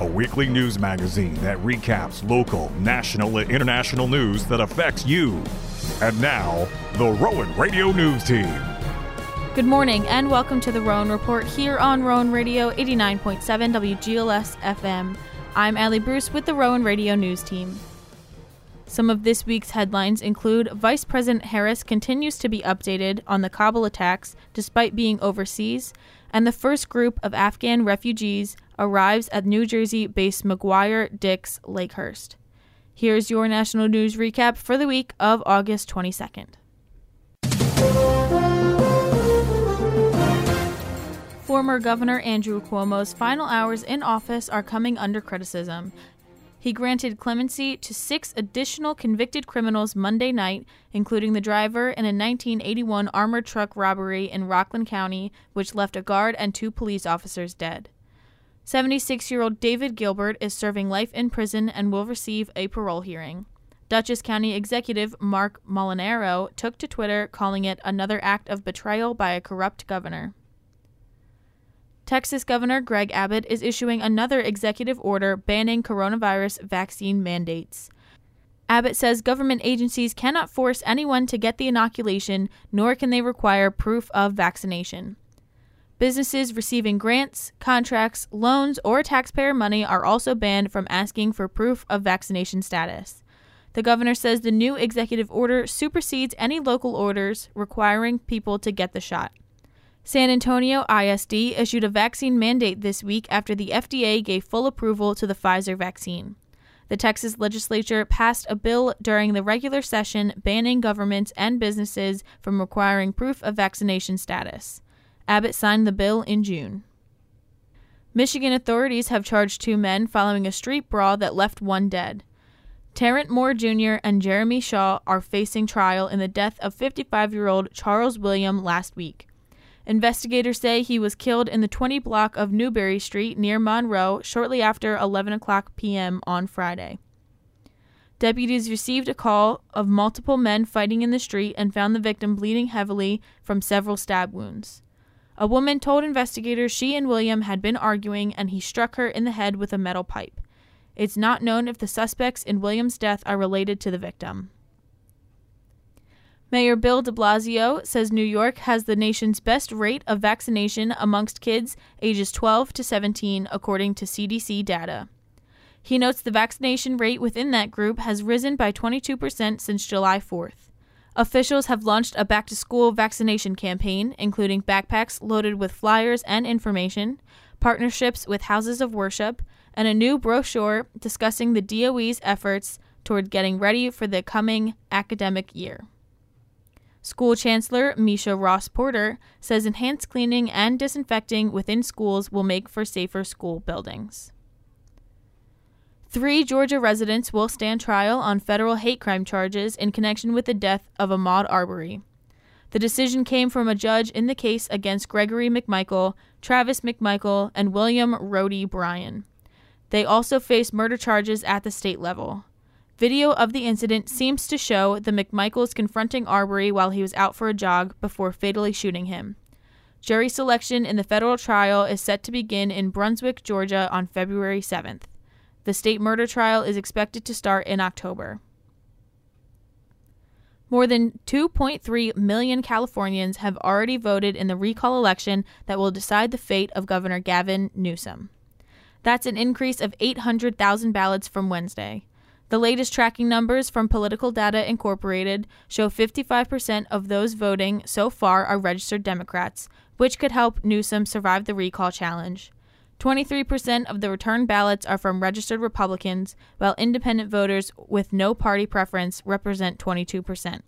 a weekly news magazine that recaps local, national, and international news that affects you. And now, the Rowan Radio News Team. Good morning and welcome to the Rowan Report here on Rowan Radio 89.7 WGLS FM. I'm Allie Bruce with the Rowan Radio News Team. Some of this week's headlines include Vice President Harris continues to be updated on the Kabul attacks despite being overseas, and the first group of Afghan refugees arrives at New Jersey based McGuire Dix Lakehurst. Here's your national news recap for the week of August 22nd. Former Governor Andrew Cuomo's final hours in office are coming under criticism he granted clemency to six additional convicted criminals Monday night, including the driver in a 1981 armored truck robbery in Rockland County, which left a guard and two police officers dead. 76 year old David Gilbert is serving life in prison and will receive a parole hearing. Dutchess County Executive Marc Molinaro took to Twitter calling it another act of betrayal by a corrupt governor. Texas Governor Greg Abbott is issuing another executive order banning coronavirus vaccine mandates. Abbott says government agencies cannot force anyone to get the inoculation, nor can they require proof of vaccination. Businesses receiving grants, contracts, loans, or taxpayer money are also banned from asking for proof of vaccination status. The governor says the new executive order supersedes any local orders requiring people to get the shot. San Antonio ISD issued a vaccine mandate this week after the FDA gave full approval to the Pfizer vaccine. The Texas legislature passed a bill during the regular session banning governments and businesses from requiring proof of vaccination status. Abbott signed the bill in June. Michigan authorities have charged two men following a street brawl that left one dead. Terrence Moore Jr. and Jeremy Shaw are facing trial in the death of 55 year old Charles William last week. Investigators say he was killed in the 20 block of Newbury Street near Monroe shortly after 11 o'clock p.m. on Friday. Deputies received a call of multiple men fighting in the street and found the victim bleeding heavily from several stab wounds. A woman told investigators she and William had been arguing and he struck her in the head with a metal pipe. It's not known if the suspects in William's death are related to the victim. Mayor Bill de Blasio says New York has the nation's best rate of vaccination amongst kids ages 12 to 17, according to CDC data. He notes the vaccination rate within that group has risen by 22% since July 4th. Officials have launched a back to school vaccination campaign, including backpacks loaded with flyers and information, partnerships with houses of worship, and a new brochure discussing the DOE's efforts toward getting ready for the coming academic year. School Chancellor Meisha Ross Porter says enhanced cleaning and disinfecting within schools will make for safer school buildings. Three Georgia residents will stand trial on federal hate crime charges in connection with the death of Ahmaud Arbery. The decision came from a judge in the case against Gregory McMichael, Travis McMichael, and William Roddie Bryan. They also face murder charges at the state level. Video of the incident seems to show the McMichaels confronting Arbery while he was out for a jog before fatally shooting him. Jury selection in the federal trial is set to begin in Brunswick, Georgia on February 7th. The state murder trial is expected to start in October. More than 2.3 million Californians have already voted in the recall election that will decide the fate of Governor Gavin Newsom. That's an increase of 800,000 ballots from Wednesday. The latest tracking numbers from Political Data Incorporated show 55% of those voting so far are registered Democrats, which could help Newsom survive the recall challenge. 23% of the returned ballots are from registered Republicans, while independent voters with no party preference represent 22%.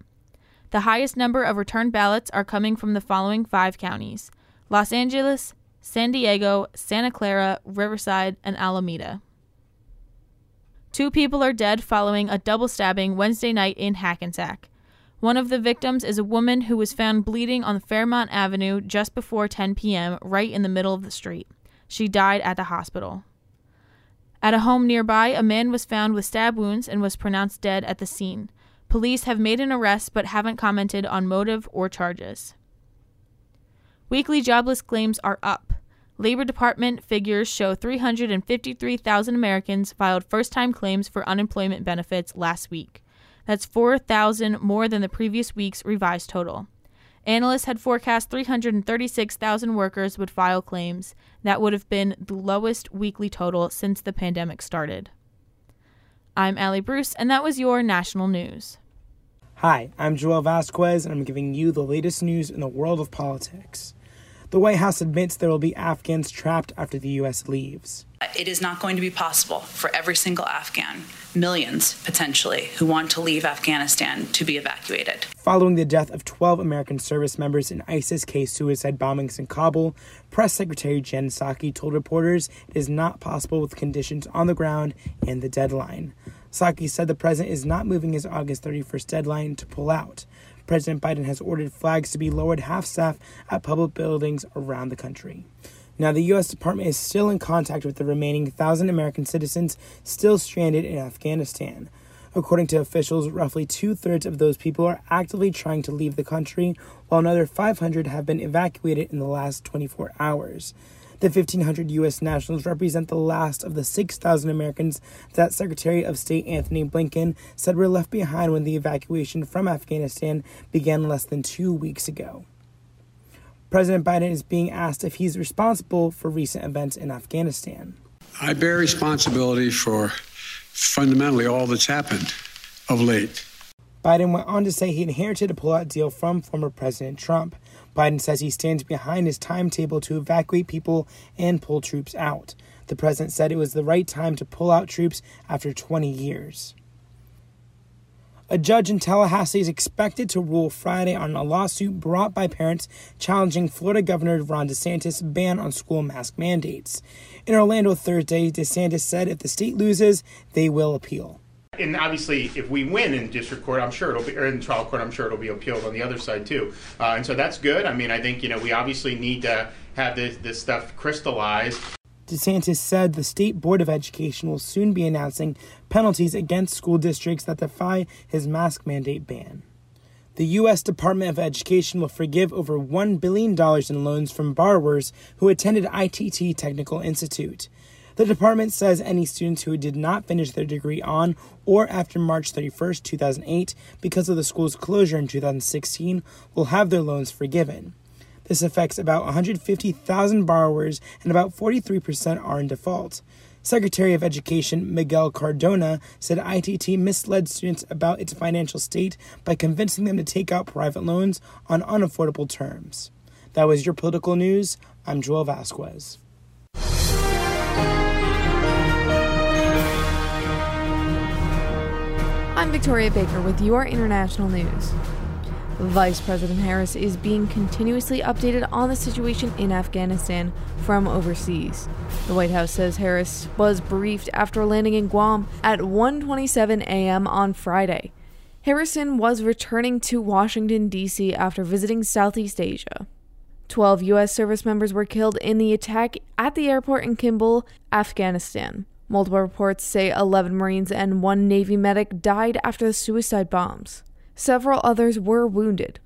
The highest number of returned ballots are coming from the following five counties Los Angeles, San Diego, Santa Clara, Riverside, and Alameda. Two people are dead following a double stabbing Wednesday night in Hackensack. One of the victims is a woman who was found bleeding on Fairmont Avenue just before 10 p.m., right in the middle of the street. She died at the hospital. At a home nearby, a man was found with stab wounds and was pronounced dead at the scene. Police have made an arrest but haven't commented on motive or charges. Weekly jobless claims are up. Labor Department figures show 353,000 Americans filed first time claims for unemployment benefits last week. That's 4,000 more than the previous week's revised total. Analysts had forecast 336,000 workers would file claims. That would have been the lowest weekly total since the pandemic started. I'm Allie Bruce, and that was your national news. Hi, I'm Joel Vasquez, and I'm giving you the latest news in the world of politics. The White House admits there will be Afghans trapped after the U.S. leaves. It is not going to be possible for every single Afghan, millions potentially, who want to leave Afghanistan to be evacuated. Following the death of 12 American service members in ISIS K suicide bombings in Kabul, Press Secretary Jen Psaki told reporters it is not possible with conditions on the ground and the deadline. Psaki said the president is not moving his August 31st deadline to pull out. President Biden has ordered flags to be lowered half staff at public buildings around the country. Now, the U.S. Department is still in contact with the remaining 1,000 American citizens still stranded in Afghanistan. According to officials, roughly two thirds of those people are actively trying to leave the country, while another 500 have been evacuated in the last 24 hours. The 1,500 U.S. nationals represent the last of the 6,000 Americans that Secretary of State Antony Blinken said were left behind when the evacuation from Afghanistan began less than two weeks ago. President Biden is being asked if he's responsible for recent events in Afghanistan. I bear responsibility for fundamentally all that's happened of late. Biden went on to say he inherited a pullout deal from former President Trump. Biden says he stands behind his timetable to evacuate people and pull troops out. The president said it was the right time to pull out troops after 20 years. A judge in Tallahassee is expected to rule Friday on a lawsuit brought by parents challenging Florida Governor Ron DeSantis' ban on school mask mandates. In Orlando Thursday, DeSantis said if the state loses, they will appeal. And obviously, if we win in district court, I'm sure it'll be, or in trial court, I'm sure it'll be appealed on the other side too. Uh, and so that's good. I mean, I think, you know, we obviously need to have this, this stuff crystallized. DeSantis said the State Board of Education will soon be announcing penalties against school districts that defy his mask mandate ban. The U.S. Department of Education will forgive over $1 billion in loans from borrowers who attended ITT Technical Institute. The department says any students who did not finish their degree on or after March 31st, 2008, because of the school's closure in 2016, will have their loans forgiven. This affects about 150,000 borrowers, and about 43% are in default. Secretary of Education Miguel Cardona said ITT misled students about its financial state by convincing them to take out private loans on unaffordable terms. That was your political news. I'm Joel Vasquez. I'm Victoria Baker with your international news. Vice President Harris is being continuously updated on the situation in Afghanistan from overseas. The White House says Harris was briefed after landing in Guam at 1:27 a.m. on Friday. Harrison was returning to Washington D.C. after visiting Southeast Asia. 12 U.S. service members were killed in the attack at the airport in Kabul, Afghanistan. Multiple reports say 11 Marines and one Navy medic died after the suicide bombs. Several others were wounded.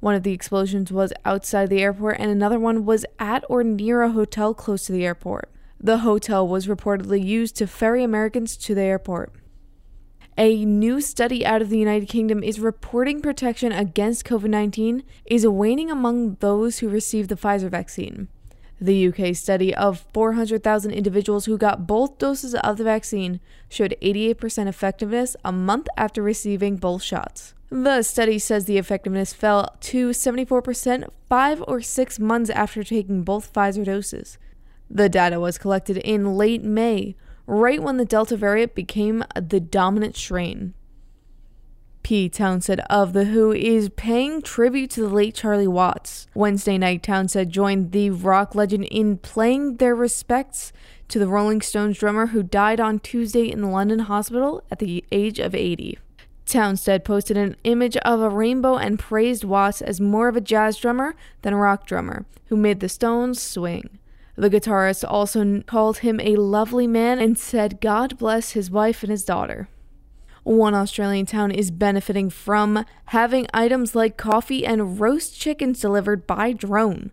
One of the explosions was outside the airport, and another one was at or near a hotel close to the airport. The hotel was reportedly used to ferry Americans to the airport. A new study out of the United Kingdom is reporting protection against COVID 19 is waning among those who received the Pfizer vaccine. The UK study of 400,000 individuals who got both doses of the vaccine showed 88% effectiveness a month after receiving both shots. The study says the effectiveness fell to 74% five or six months after taking both Pfizer doses. The data was collected in late May, right when the Delta variant became the dominant strain. Pete Townshend of The Who is paying tribute to the late Charlie Watts. Wednesday night, Townshend joined the rock legend in playing their respects to the Rolling Stones drummer who died on Tuesday in the London hospital at the age of 80. Townshend posted an image of a rainbow and praised Watts as more of a jazz drummer than a rock drummer who made the Stones swing. The guitarist also called him a lovely man and said God bless his wife and his daughter. One Australian town is benefiting from having items like coffee and roast chickens delivered by drone.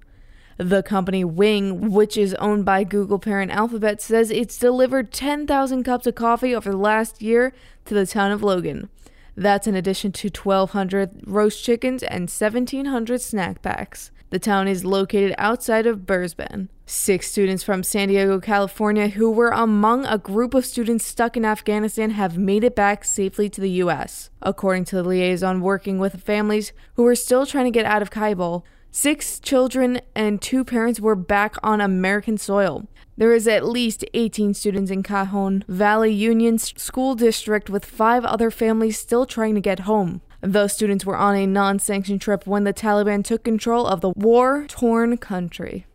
The company Wing, which is owned by Google parent Alphabet, says it's delivered 10,000 cups of coffee over the last year to the town of Logan. That's in addition to 1,200 roast chickens and 1,700 snack packs. The town is located outside of Brisbane. Six students from San Diego, California, who were among a group of students stuck in Afghanistan, have made it back safely to the U.S. According to the liaison working with families who are still trying to get out of Kabul, six children and two parents were back on American soil. There is at least 18 students in Cajon Valley Union School District with five other families still trying to get home. Those students were on a non sanctioned trip when the Taliban took control of the war torn country.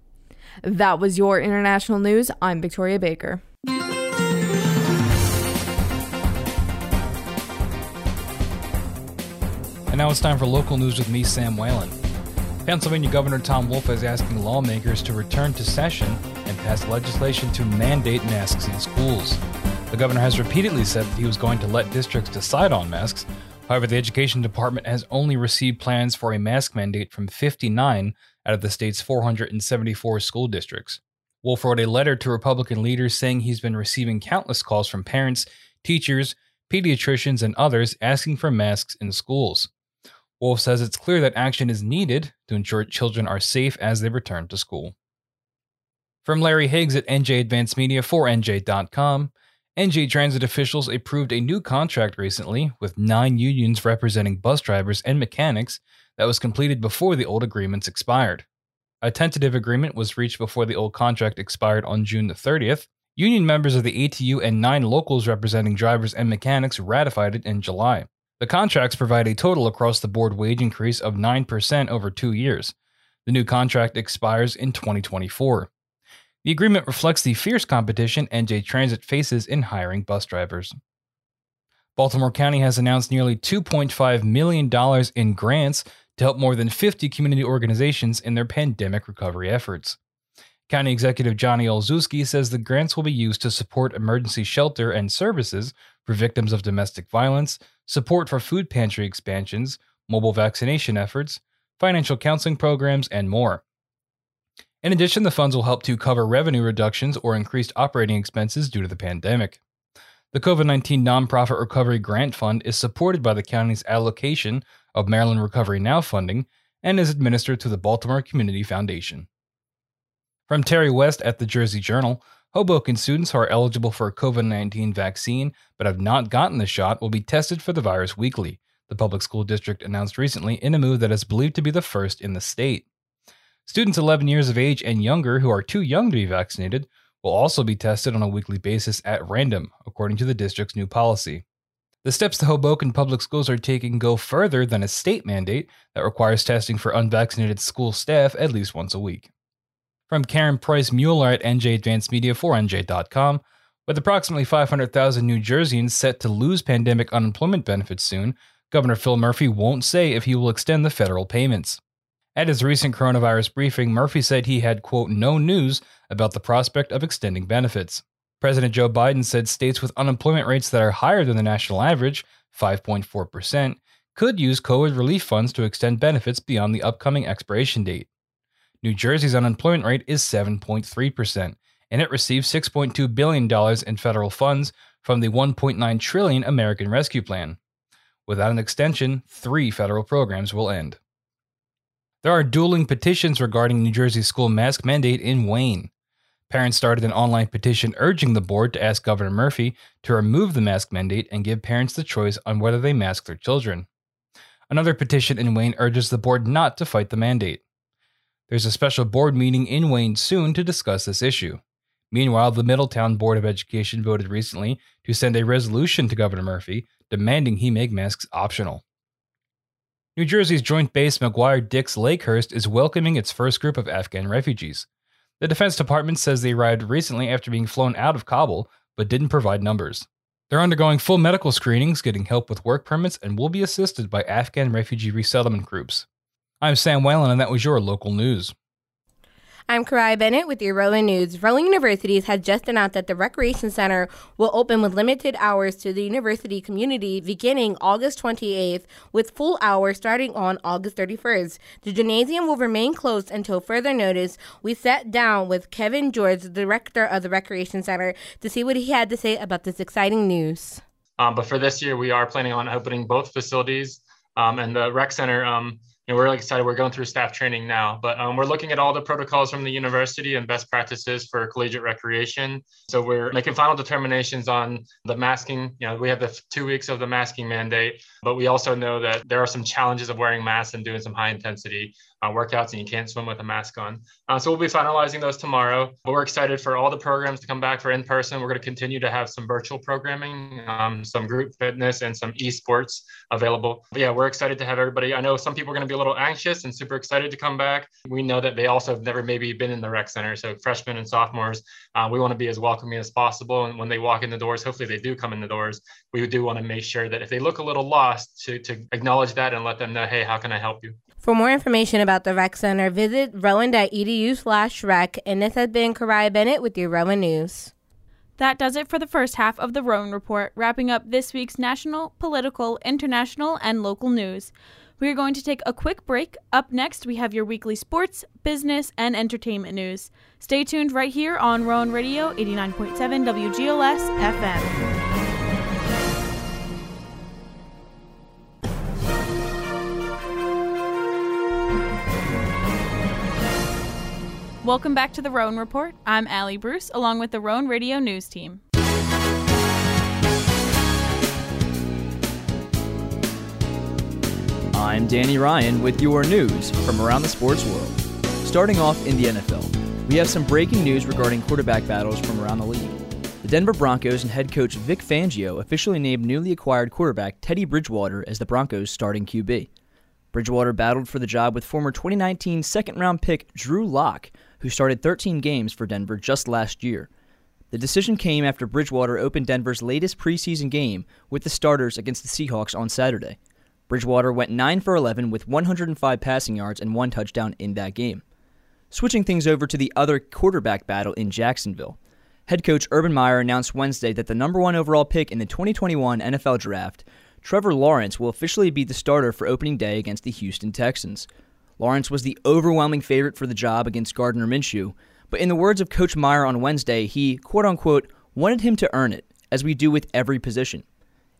That was your international news. I'm Victoria Baker. And now it's time for local news with me, Sam Whalen. Pennsylvania Governor Tom Wolf is asking lawmakers to return to session and pass legislation to mandate masks in schools. The governor has repeatedly said that he was going to let districts decide on masks, However, the Education Department has only received plans for a mask mandate from 59 out of the state's 474 school districts. Wolf wrote a letter to Republican leaders saying he's been receiving countless calls from parents, teachers, pediatricians, and others asking for masks in schools. Wolf says it's clear that action is needed to ensure children are safe as they return to school. From Larry Higgs at NJ Advance Media for NJ.com, NJ Transit officials approved a new contract recently with nine unions representing bus drivers and mechanics that was completed before the old agreements expired. A tentative agreement was reached before the old contract expired on June the 30th. Union members of the ATU and nine locals representing drivers and mechanics ratified it in July. The contracts provide a total across the board wage increase of 9% over two years. The new contract expires in 2024. The agreement reflects the fierce competition NJ Transit faces in hiring bus drivers. Baltimore County has announced nearly $2.5 million in grants to help more than 50 community organizations in their pandemic recovery efforts. County Executive Johnny Olszewski says the grants will be used to support emergency shelter and services for victims of domestic violence, support for food pantry expansions, mobile vaccination efforts, financial counseling programs, and more. In addition, the funds will help to cover revenue reductions or increased operating expenses due to the pandemic. The COVID 19 Nonprofit Recovery Grant Fund is supported by the county's allocation of Maryland Recovery Now funding and is administered through the Baltimore Community Foundation. From Terry West at the Jersey Journal, Hoboken students who are eligible for a COVID 19 vaccine but have not gotten the shot will be tested for the virus weekly, the public school district announced recently in a move that is believed to be the first in the state. Students 11 years of age and younger who are too young to be vaccinated will also be tested on a weekly basis at random, according to the district's new policy. The steps the Hoboken public schools are taking go further than a state mandate that requires testing for unvaccinated school staff at least once a week. From Karen Price Mueller at NJ Advance Media for NJ.com, with approximately 500,000 New Jerseyans set to lose pandemic unemployment benefits soon, Governor Phil Murphy won't say if he will extend the federal payments. At his recent coronavirus briefing, Murphy said he had, quote, no news about the prospect of extending benefits. President Joe Biden said states with unemployment rates that are higher than the national average, 5.4%, could use COVID relief funds to extend benefits beyond the upcoming expiration date. New Jersey's unemployment rate is 7.3%, and it received $6.2 billion in federal funds from the $1.9 trillion American Rescue Plan. Without an extension, three federal programs will end. There are dueling petitions regarding New Jersey's school mask mandate in Wayne. Parents started an online petition urging the board to ask Governor Murphy to remove the mask mandate and give parents the choice on whether they mask their children. Another petition in Wayne urges the board not to fight the mandate. There's a special board meeting in Wayne soon to discuss this issue. Meanwhile, the Middletown Board of Education voted recently to send a resolution to Governor Murphy demanding he make masks optional. New Jersey's Joint Base McGuire Dix Lakehurst is welcoming its first group of Afghan refugees. The Defense Department says they arrived recently after being flown out of Kabul, but didn't provide numbers. They're undergoing full medical screenings, getting help with work permits, and will be assisted by Afghan refugee resettlement groups. I'm Sam Whalen, and that was your local news. I'm Karai Bennett with your Rowan News. Rowan University has just announced that the Recreation Center will open with limited hours to the university community beginning August 28th, with full hours starting on August 31st. The gymnasium will remain closed until further notice. We sat down with Kevin George, the director of the Recreation Center, to see what he had to say about this exciting news. Um, but for this year, we are planning on opening both facilities, um, and the rec center. Um, know, we're really excited. We're going through staff training now, but um, we're looking at all the protocols from the university and best practices for collegiate recreation. So we're making final determinations on the masking. You know, we have the two weeks of the masking mandate, but we also know that there are some challenges of wearing masks and doing some high intensity uh, workouts and you can't swim with a mask on. Uh, so we'll be finalizing those tomorrow. But we're excited for all the programs to come back for in person. We're going to continue to have some virtual programming, um, some group fitness, and some esports available. But yeah, we're excited to have everybody. I know some people are going to be a little anxious and super excited to come back. We know that they also have never maybe been in the rec center. So freshmen and sophomores, uh, we want to be as welcoming as possible. And when they walk in the doors, hopefully they do come in the doors. We do want to make sure that if they look a little lost, to, to acknowledge that and let them know, hey, how can I help you? For more information about the Rec Center, visit rowan.edu slash rec. And this has been Karai Bennett with your Rowan News. That does it for the first half of the Rowan Report, wrapping up this week's national, political, international, and local news. We are going to take a quick break. Up next, we have your weekly sports, business, and entertainment news. Stay tuned right here on Rowan Radio 89.7 WGLS FM. Welcome back to the Rowan Report. I'm Allie Bruce, along with the Rowan Radio News team. I'm Danny Ryan with your news from around the sports world. Starting off in the NFL, we have some breaking news regarding quarterback battles from around the league. The Denver Broncos and head coach Vic Fangio officially named newly acquired quarterback Teddy Bridgewater as the Broncos' starting QB. Bridgewater battled for the job with former 2019 second round pick Drew Lock, who started 13 games for Denver just last year. The decision came after Bridgewater opened Denver's latest preseason game with the starters against the Seahawks on Saturday. Bridgewater went 9 for 11 with 105 passing yards and one touchdown in that game. Switching things over to the other quarterback battle in Jacksonville. Head coach Urban Meyer announced Wednesday that the number one overall pick in the 2021 NFL Draft, Trevor Lawrence, will officially be the starter for opening day against the Houston Texans. Lawrence was the overwhelming favorite for the job against Gardner Minshew, but in the words of Coach Meyer on Wednesday, he, quote unquote, wanted him to earn it, as we do with every position.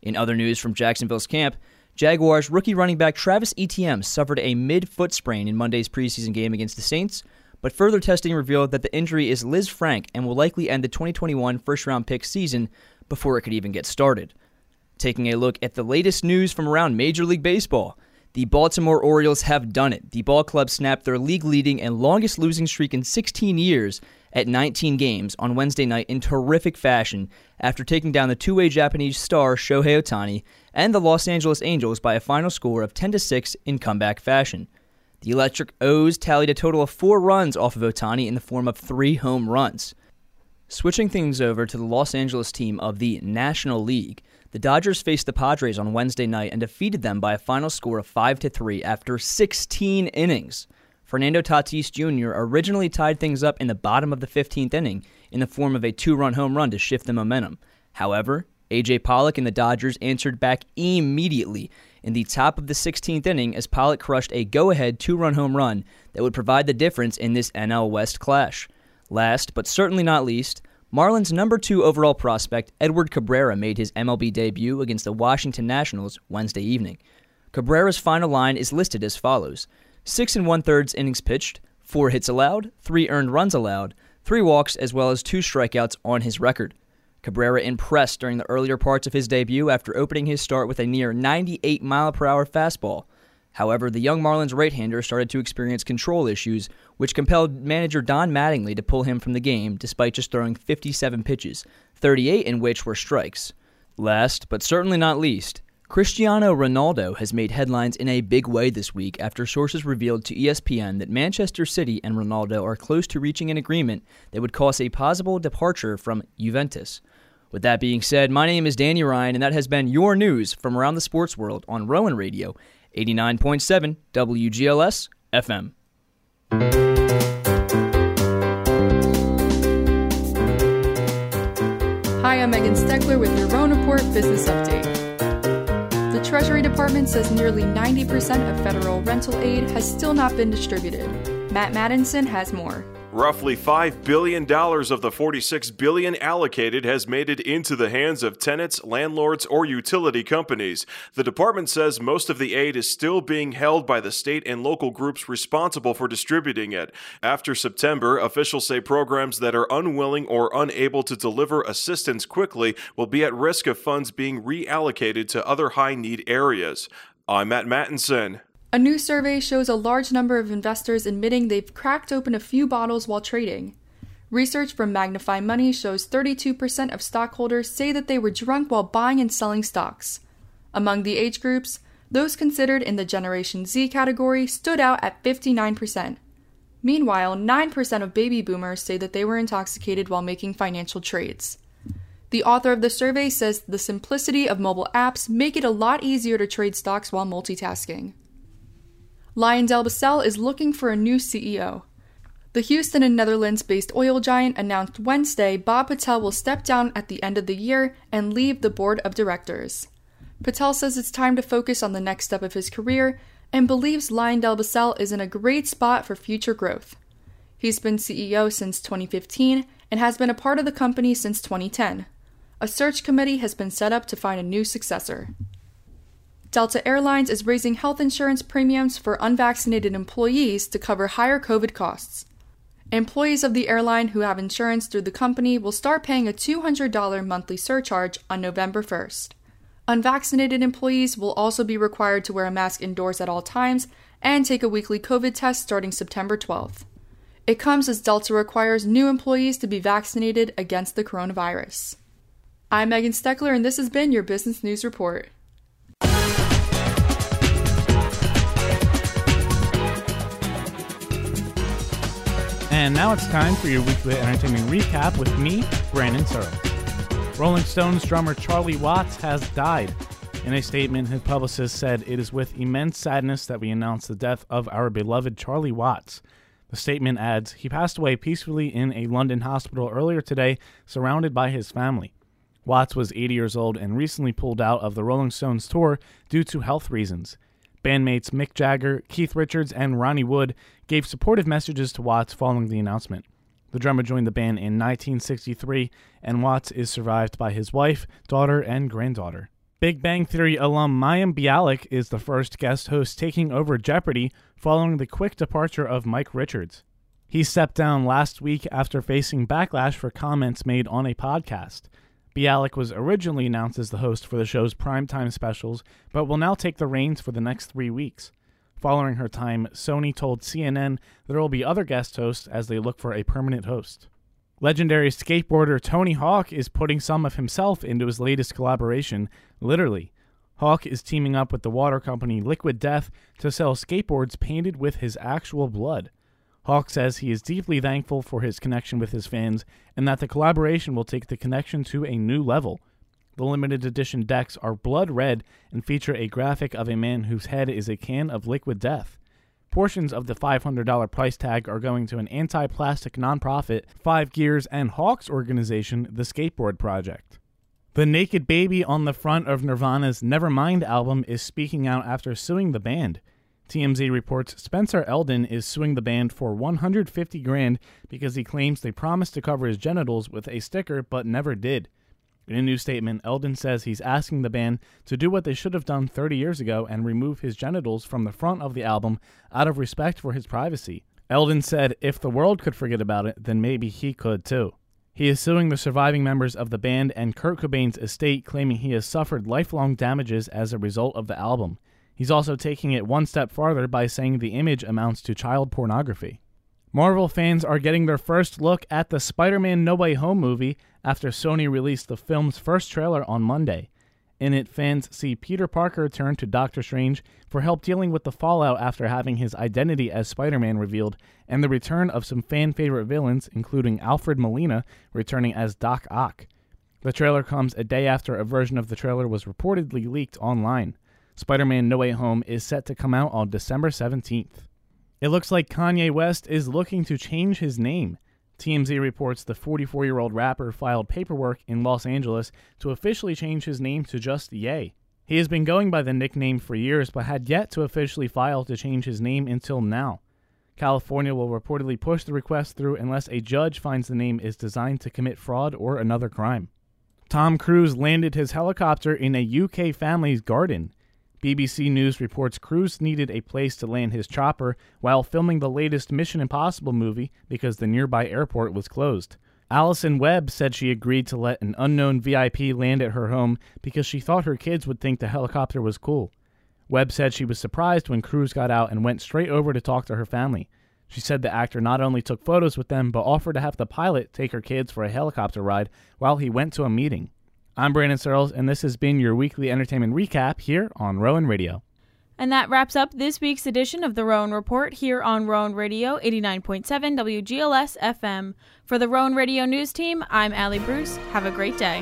In other news from Jacksonville's camp, Jaguars rookie running back Travis Etienne suffered a mid foot sprain in Monday's preseason game against the Saints, but further testing revealed that the injury is Liz Lisfranc and will likely end the 2021 first round pick season before it could even get started. Taking a look at the latest news from around Major League Baseball, the Baltimore Orioles have done it. The ball club snapped their league leading and longest losing streak in 16 years at 19 games on Wednesday night in terrific fashion after taking down the two way Japanese star Shohei Ohtani and the Los Angeles Angels by a final score of 10 to 6 in comeback fashion. The Electric O's tallied a total of four runs off of Ohtani in the form of three home runs. Switching things over to the Los Angeles team of the National League, the Dodgers faced the Padres on Wednesday night and defeated them by a final score of 5 to 3 after 16 innings. Fernando Tatis Jr. originally tied things up in the bottom of the 15th inning in the form of a two-run home run to shift the momentum. However, AJ Pollock and the Dodgers answered back immediately in the top of the 16th inning as Pollock crushed a go-ahead two-run home run that would provide the difference in this NL West clash. Last, but certainly not least, Marlins number two overall prospect Edward Cabrera made his MLB debut against the Washington Nationals Wednesday evening. Cabrera's final line is listed as follows six and one thirds innings pitched, four hits allowed, three earned runs allowed, three walks, as well as two strikeouts on his record. Cabrera impressed during the earlier parts of his debut after opening his start with a near 98 mile per hour fastball. However, the young Marlins right hander started to experience control issues, which compelled manager Don Mattingly to pull him from the game despite just throwing 57 pitches, 38 in which were strikes. Last, but certainly not least, Cristiano Ronaldo has made headlines in a big way this week after sources revealed to ESPN that Manchester City and Ronaldo are close to reaching an agreement that would cause a possible departure from Juventus. With that being said, my name is Danny Ryan, and that has been your news from around the sports world on Rowan Radio, 89.7 WGLS FM. Hi, I'm Megan Steckler with your Rowan Report Business Update. The Treasury Department says nearly 90% of federal rental aid has still not been distributed. Matt Mattinson has more. Roughly $5 billion of the 46 billion allocated has made it into the hands of tenants, landlords, or utility companies. The department says most of the aid is still being held by the state and local groups responsible for distributing it. After September, officials say programs that are unwilling or unable to deliver assistance quickly will be at risk of funds being reallocated to other high need areas. I'm Matt Mattinson. A new survey shows a large number of investors admitting they've cracked open a few bottles while trading. Research from Magnify Money shows 32% of stockholders say that they were drunk while buying and selling stocks. Among the age groups, those considered in the Generation Z category stood out at 59%. Meanwhile, 9% of baby boomers say that they were intoxicated while making financial trades. The author of the survey says the simplicity of mobile apps make it a lot easier to trade stocks while multitasking. LyondellBasell is looking for a new CEO. The Houston and Netherlands based oil giant announced Wednesday Bob Patel will step down at the end of the year and leave the board of directors. Patel says it's time to focus on the next step of his career and believes LyondellBasell is in a great spot for future growth. He's been CEO since 2015 and has been a part of the company since 2010. A search committee has been set up to find a new successor. Delta Airlines is raising health insurance premiums for unvaccinated employees to cover higher COVID costs. Employees of the airline who have insurance through the company will start paying a $200 monthly surcharge on November 1st. Unvaccinated employees will also be required to wear a mask indoors at all times and take a weekly COVID test starting September 12th. It comes as Delta requires new employees to be vaccinated against the coronavirus. I'm Megan Steckler, and this has been your Business News Report. And now it's time for your weekly entertainment recap with me, Brandon Searle. Rolling Stones drummer Charlie Watts has died. In a statement, his publicist said, It is with immense sadness that we announce the death of our beloved Charlie Watts. The statement adds, He passed away peacefully in a London hospital earlier today, surrounded by his family. Watts was 80 years old and recently pulled out of the Rolling Stones tour due to health reasons. Bandmates Mick Jagger, Keith Richards, and Ronnie Wood gave supportive messages to Watts following the announcement. The drummer joined the band in 1963, and Watts is survived by his wife, daughter, and granddaughter. Big Bang Theory alum Mayim Bialik is the first guest host taking over Jeopardy following the quick departure of Mike Richards. He stepped down last week after facing backlash for comments made on a podcast. Bialik was originally announced as the host for the show's primetime specials, but will now take the reins for the next three weeks. Following her time, Sony told CNN there will be other guest hosts as they look for a permanent host. Legendary skateboarder Tony Hawk is putting some of himself into his latest collaboration, literally. Hawk is teaming up with the water company Liquid Death to sell skateboards painted with his actual blood. Hawk says he is deeply thankful for his connection with his fans and that the collaboration will take the connection to a new level. The limited edition decks are blood red and feature a graphic of a man whose head is a can of liquid death. Portions of the $500 price tag are going to an anti plastic nonprofit, Five Gyres, and Hawks organization, the Skateboard Project. The naked baby on the front of Nirvana's Nevermind album is speaking out after suing the band. TMZ reports Spencer Elden is suing the band for 150 grand because he claims they promised to cover his genitals with a sticker but never did. In a new statement, Elden says he's asking the band to do what they should have done 30 years ago and remove his genitals from the front of the album out of respect for his privacy. Elden said if the world could forget about it, then maybe he could too. He is suing the surviving members of the band and Kurt Cobain's estate, claiming he has suffered lifelong damages as a result of the album. He's also taking it one step farther by saying the image amounts to child pornography. Marvel fans are getting their first look at the Spider Man No Way Home movie after Sony released the film's first trailer on Monday. In it, fans see Peter Parker turn to Doctor Strange for help dealing with the fallout after having his identity as Spider Man revealed, and the return of some fan favorite villains, including Alfred Molina returning as Doc Ock. The trailer comes a day after a version of the trailer was reportedly leaked online. Spider Man No Way Home is set to come out on December 17th. It looks like Kanye West is looking to change his name. TMZ reports the 44 year old rapper filed paperwork in Los Angeles to officially change his name to just Ye. He has been going by the nickname for years, but had yet to officially file to change his name until now. California will reportedly push the request through unless a judge finds the name is designed to commit fraud or another crime. Tom Cruise landed his helicopter in a UK family's garden. BBC News reports Cruise needed a place to land his chopper while filming the latest Mission Impossible movie because the nearby airport was closed. Allison Webb said she agreed to let an unknown VIP land at her home because she thought her kids would think the helicopter was cool. Webb said she was surprised when Cruise got out and went straight over to talk to her family. She said the actor not only took photos with them, but offered to have the pilot take her kids for a helicopter ride while he went to a meeting. I'm Brandon Searles, and this has been your weekly entertainment recap here on Rowan Radio. And that wraps up this week's edition of the Rowan Report here on Rowan Radio 89.7 WGLS FM. For the Rowan Radio News team, I'm Allie Bruce. Have a great day.